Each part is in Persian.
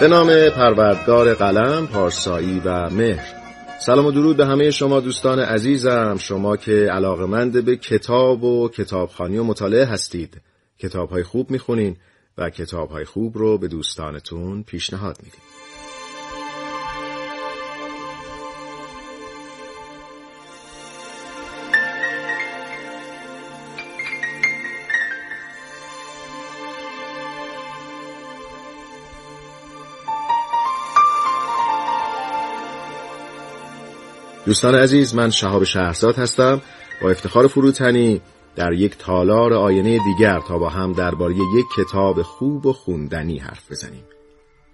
به نام پروردگار قلم، پارسایی و مهر. سلام و درود به همه شما دوستان عزیزم. شما که علاقمند به کتاب و کتابخانی و مطالعه هستید. کتاب های خوب می‌خونین و کتاب های خوب رو به دوستانتون پیشنهاد می‌دید دوستان عزیز من شهاب شهرزاد هستم. با افتخار فروتنی در یک تالار آینه دیگر تا با هم درباره یک کتاب خوب و خوندنی حرف بزنیم.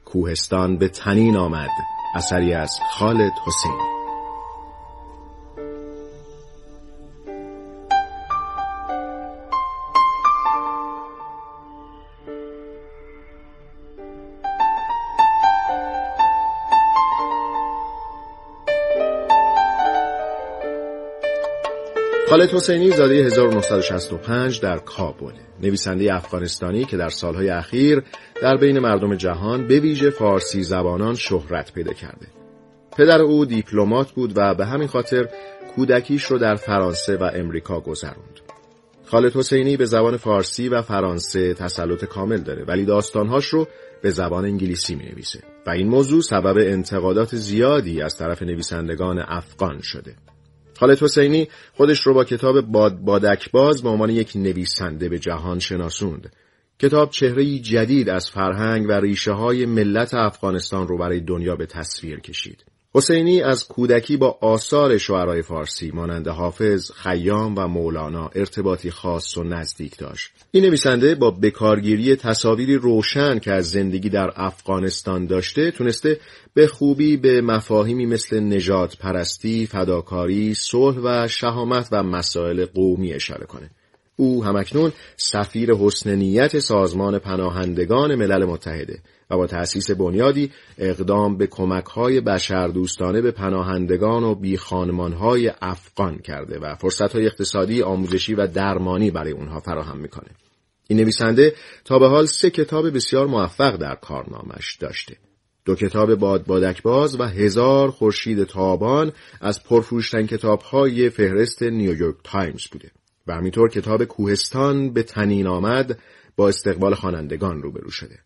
کوهستان به تنین آمد اثری از خالد حسینی خالد حسینی زاده 1965 در کابل. نویسنده افغانستانی که در سالهای اخیر در بین مردم جهان به ویژه فارسی زبانان شهرت پیدا کرده. پدر او دیپلمات بود و به همین خاطر کودکیش رو در فرانسه و امریکا گذروند. خالد حسینی به زبان فارسی و فرانسه تسلط کامل داره ولی داستانهاش رو به زبان انگلیسی می نویسه و این موضوع سبب انتقادات زیادی از طرف نویسندگان افغان شده. خالد حسینی خودش رو با کتاب باد باز به عنوان یک نویسنده به جهان شناسوند. کتاب چهره جدید از فرهنگ و ریشه های ملت افغانستان رو برای دنیا به تصویر کشید. حسینی از کودکی با آثار شعرهای فارسی مانند حافظ، خیام و مولانا ارتباطی خاص و نزدیک داشت. این نویسنده با بکارگیری تصاویری روشن که از زندگی در افغانستان داشته تونسته به خوبی به مفاهیمی مثل نجات پرستی، فداکاری، صلح و شهامت و مسائل قومی اشاره کنه. او همکنون سفیر حسن نیت سازمان پناهندگان ملل متحده و با تأسیس بنیادی اقدام به کمکهای بشردوستانه به پناهندگان و بیخانمانهای افغان کرده و فرصتهای اقتصادی، آموزشی و درمانی برای اونها فراهم می‌کنه. این نویسنده تا به حال سه کتاب بسیار موفق در کارنامش داشته. دو کتاب بادبادک باز و هزار خورشید تابان از پرفروشترین کتابهای فهرست نیویورک تایمز بوده. و همینطور کتاب کوهستان به طنین آمد با استقبال خوانندگان روبرو شده.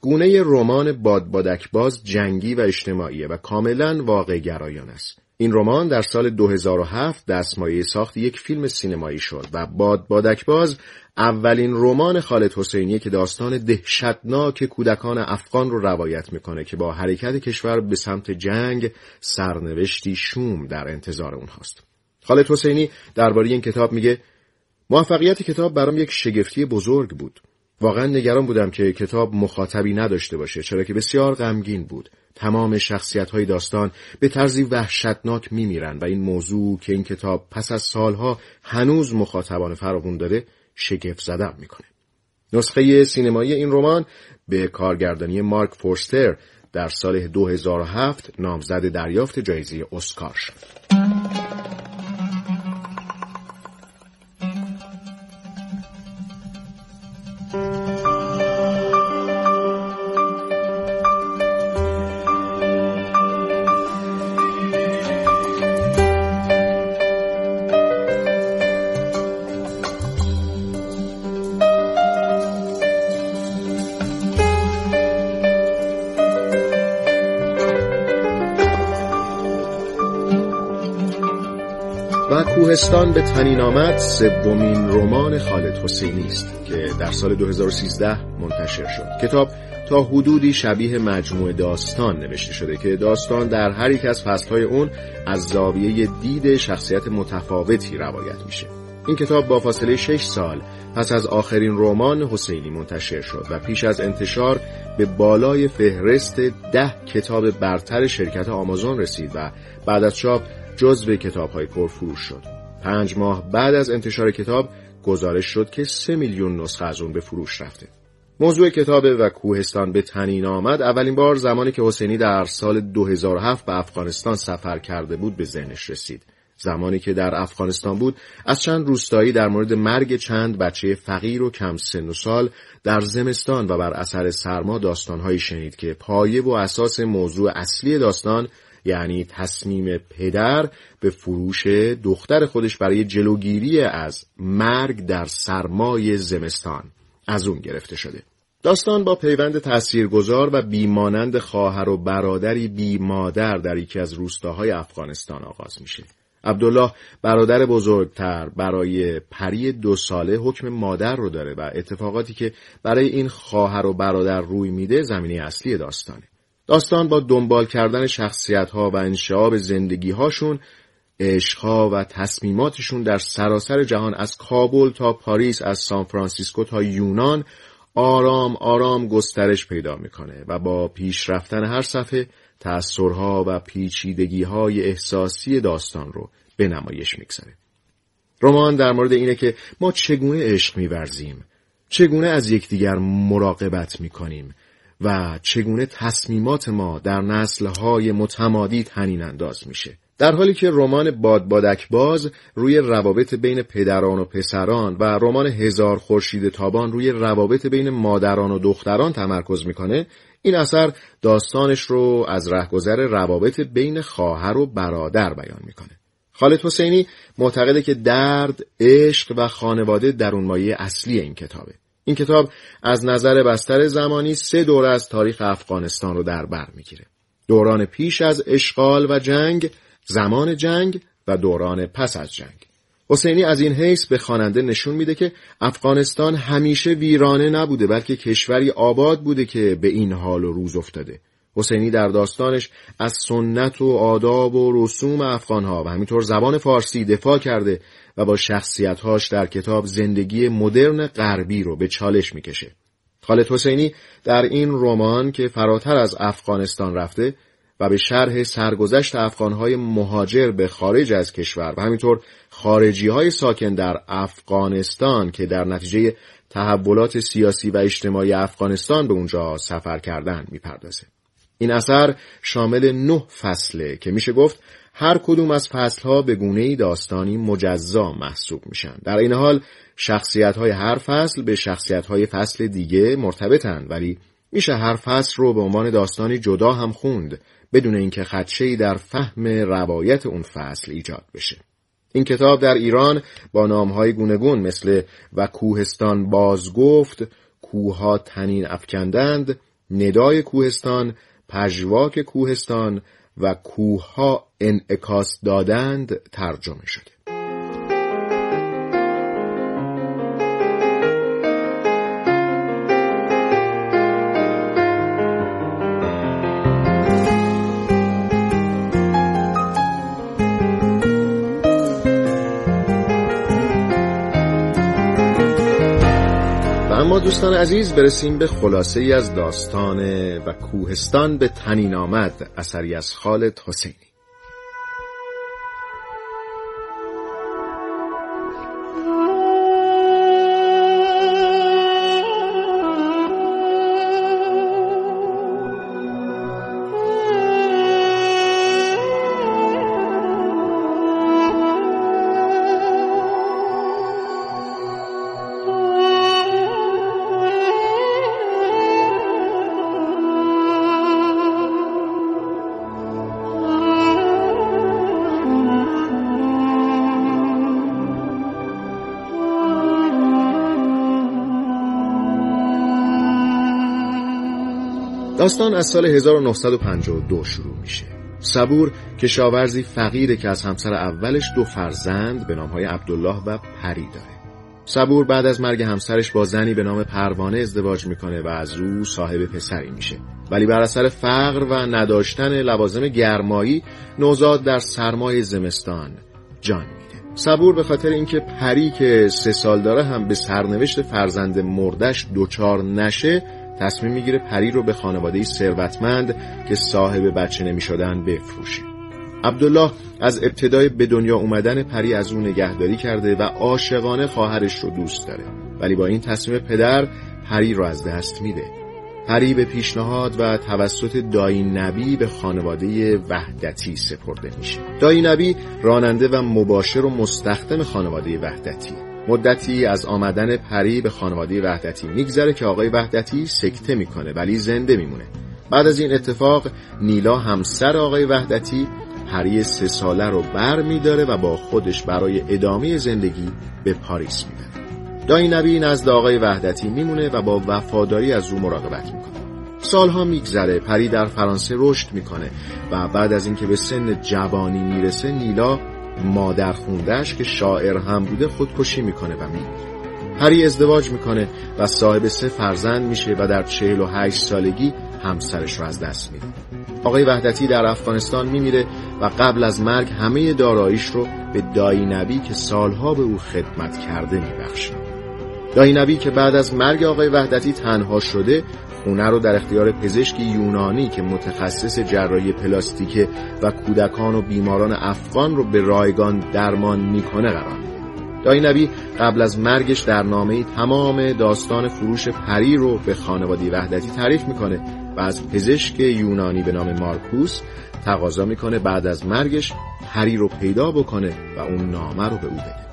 گونه رمان بادبادک باز جنگی و اجتماعیه و کاملا واقع گرایانه است. این رمان در سال 2007 دستمایه ساخت یک فیلم سینمایی شد و باد باز اولین رمان خالد حسینی که داستان دهشتناک کودکان افغان رو روایت می‌کنه که با حرکت کشور به سمت جنگ سرنوشتی شوم در انتظار اونهاست. خالد حسینی درباره این کتاب میگه موفقیت کتاب برام یک شگفتی بزرگ بود. واقعا نگران بودم که کتاب مخاطبی نداشته باشه چرا که بسیار غمگین بود. تمام شخصیت های داستان به طرزی وحشتناک میمیرن و این موضوع که این کتاب پس از سالها هنوز مخاطبان فراوون داره شگفت زدم می‌کنه. نسخه سینمایی این رمان به کارگردانی مارک فورستر در سال 2007 نامزد دریافت جایزه اسکار شد. کوهستان به تنین آمد سومین رمان خالد حسینی است که در سال 2013 منتشر شد. کتاب تا حدودی شبیه مجموعه داستان نوشته شده که داستان در هر یک از فصلهای اون از زاویه دید شخصیت متفاوتی روایت میشه. این کتاب با فاصله 6 سال پس از آخرین رمان حسینی منتشر شد و پیش از انتشار به بالای فهرست ده کتاب برتر شرکت آمازون رسید و بعد از چاپ جزو کتاب های پرفروش شد. پنج ماه بعد از انتشار کتاب گزارش شد که سه میلیون نسخه از اون به فروش رفته. موضوع کتاب و کوهستان به تنین آمد اولین بار زمانی که حسینی در سال 2007 به افغانستان سفر کرده بود به ذهنش رسید. زمانی که در افغانستان بود از چند روستایی در مورد مرگ چند بچه فقیر و کم سن و سال در زمستان و بر اثر سرما داستانهایی شنید که پایه و اساس موضوع اصلی داستان یعنی تصمیم پدر به فروش دختر خودش برای جلوگیری از مرگ در سرمای زمستان از اون گرفته شده. داستان با پیوند تاثیرگذار و بیمانند خواهر و برادری بی مادر در یکی از روستاهای افغانستان آغاز میشه. عبدالله برادر بزرگتر برای پری دو ساله حکم مادر رو داره و اتفاقاتی که برای این خواهر و برادر روی میده زمینه اصلی داستانه. داستان با دنبال کردن شخصیت ها و انشعاب زندگی هاشون عشقها و تصمیماتشون در سراسر جهان از کابل تا پاریس از سان فرانسیسکو تا یونان آرام آرام گسترش پیدا می‌کنه و با پیش رفتن هر صفحه تأثیرها و پیچیدگی های احساسی داستان رو به نمایش می‌گذاره. رمان در مورد اینه که ما چگونه عشق میورزیم، چگونه از یکدیگر مراقبت می‌کنیم و چگونه تصمیمات ما در نسلهای متمادی تنین انداز میشه. در حالی که رمان بادبادک باز روی روابط بین پدران و پسران و رمان هزار خورشید تابان روی روابط بین مادران و دختران تمرکز می‌کنه این اثر داستانش رو از رهگذر روابط بین خواهر و برادر بیان می‌کنه خالد حسینی معتقده که درد، عشق و خانواده درون مایه اصلی این کتابه. این کتاب از نظر بستر زمانی سه دوره از تاریخ افغانستان رو در بر می‌گیره. دوران پیش از اشغال و جنگ، زمان جنگ و دوران پس از جنگ. حسینی از این حیث به خواننده نشون میده که افغانستان همیشه ویرانه نبوده بلکه کشوری آباد بوده که به این حال و روز افتاده. حسینی در داستانش از سنت و آداب و رسوم افغانها و همینطور زبان فارسی دفاع کرده و با شخصیتهاش در کتاب زندگی مدرن غربی رو به چالش می‌کشه. خالد حسینی در این رمان که فراتر از افغانستان رفته و به شرح سرگذشت افغانهای مهاجر به خارج از کشور و همینطور خارجی های ساکن در افغانستان که در نتیجه تحولات سیاسی و اجتماعی افغانستان به اونجا سفر کردن می‌پردازه. این اثر شامل نه فصله که میشه گفت هر کدوم از فصلها به گونه داستانی مجزا محسوب میشن. در این حال شخصیت های هر فصل به شخصیت های فصل دیگه مرتبطن ولی میشه هر فصل رو به عنوان داستانی جدا هم خوند بدون اینکه خدشه‌ای در فهم روایت اون فصل ایجاد بشه. این کتاب در ایران با نامهای گونگون مثل و کوهستان بازگفت، کوها تنین افکندند، ندای کوهستان، پژواک کوهستان و کوهها انعکاس دادند ترجمه شده. دوستان عزیز برسیم به خلاصه ای از داستان و کوهستان به تنین آمد اثری از خالد حسینی. داستان از سال 1952 شروع میشه. صبور کشاورزی فقیره که از همسر اولش دو فرزند به نامهای عبدالله و پری داره. صبور بعد از مرگ همسرش با زنی به نام پروانه ازدواج می‌کنه و از او صاحب پسری میشه. ولی بر اثر فقر و نداشتن لوازم گرمایی نوزاد در سرمای زمستان جان میده. صبور به خاطر اینکه پری که سه سال داره هم به سرنوشت فرزند مردش دوچار نشه تصمیم می‌گیره پری رو به خانواده ثروتمند که صاحب بچه نمی شدن بفروشه. عبدالله از ابتدای به دنیا اومدن پری از اون نگهداری کرده و عاشقانه خواهرش رو دوست داره. ولی با این تصمیم پدر پری رو از دست میده. پری به پیشنهاد و توسط دایی نبی به خانواده وحدتی سپرده میشه. دایی نبی راننده و مباشر و مستخدم خانواده وحدتی. مدتی از آمدن پری به خانواده وحدتی میگذره که آقای وحدتی سکته می‌کنه ولی زنده میمونه. بعد از این اتفاق نیلا همسر آقای وحدتی پری سه ساله رو بر میداره و با خودش برای ادامه زندگی به پاریس می‌بره دایی نبی نزد آقای وحدتی میمونه و با وفاداری از او مراقبت می‌کنه. سالها میگذره پری در فرانسه رشد می‌کنه و بعد از اینکه به سن جوانی می‌رسه نیلا مادر خوندهش که شاعر هم بوده خودکشی می‌کنه و میمیره پری ازدواج می‌کنه و صاحب سه فرزند میشه و در چهل و هشت سالگی همسرش رو از دست میده. آقای وحدتی در افغانستان میمیره و قبل از مرگ همه داراییش رو به دایی نبی که سالها به او خدمت کرده میبخشه. دایی نبی که بعد از مرگ آقای وحدتی تنها شده خونه رو در اختیار پزشکی یونانی که متخصص جراحی پلاستیکه و کودکان و بیماران افغان رو به رایگان درمان می‌کنه قرار میده. دایی نبی قبل از مرگش در نامه تمام داستان فروش پری رو به خانواده وحدتی تعریف می‌کنه و از پزشک یونانی به نام مارکوس تقاضا می‌کنه بعد از مرگش پری رو پیدا بکنه و اون نامه رو به او بده.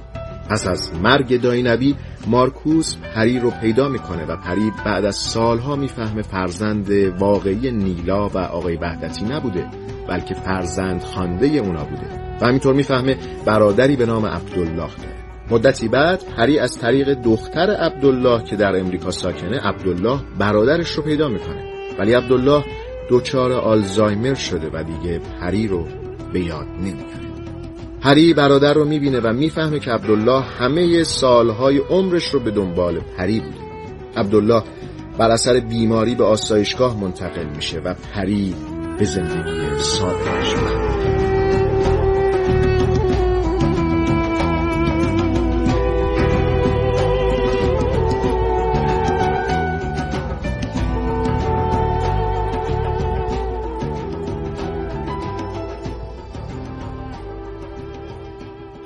پس از مرگ داینبی مارکوس پری رو پیدا می‌کنه و پری بعد از سالها می‌فهمه فرزند واقعی نیلا و آقای وحدتی نبوده بلکه فرزند خانده اونا بوده. و همینطور می‌فهمه برادری به نام عبدالله داره مدتی بعد پری از طریق دختر عبدالله که در امریکا ساکنه عبدالله برادرش رو پیدا می‌کنه. ولی عبدالله دچار آلزایمر شده و دیگه پری رو به یاد نمیاره پری برادر رو می‌بینه و می‌فهمه که عبدالله همه سالهای عمرش رو به دنبال پری بوده. عبدالله بر اثر بیماری به آسایشگاه منتقل میشه و پری به زندگی سابقش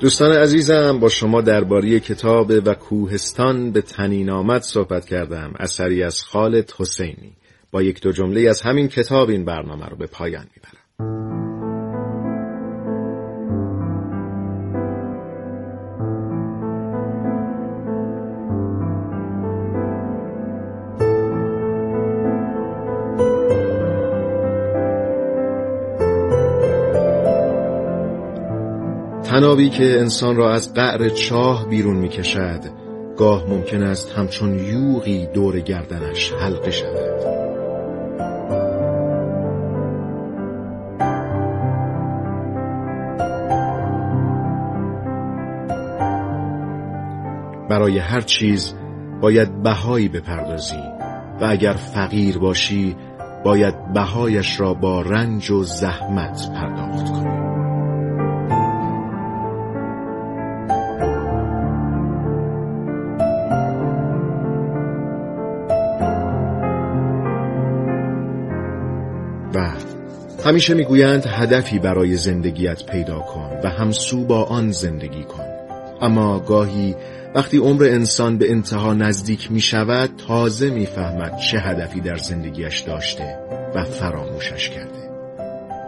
دوستان عزیزم با شما درباره کتاب و کوهستان به تنین آمد صحبت کردم اثری از خالد حسینی. با یک دو جمله از همین کتاب این برنامه رو به پایان می‌برم. تنابی که انسان را از قعر چاه بیرون می کشد گاه ممکن است همچون یوغی دور گردنش حلقه شود. برای هر چیز باید بهایی بپردازی و اگر فقیر باشی باید بهایش را با رنج و زحمت پرداخت کنی. همیشه می‌گویند هدفی برای زندگیت پیدا کن و همسو با آن زندگی کن. اما گاهی وقتی عمر انسان به انتها نزدیک می شود تازه می‌فهمد چه هدفی در زندگیش داشته و فراموشش کرده.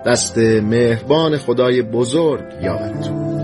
دست مهربان خدای بزرگ یاورتون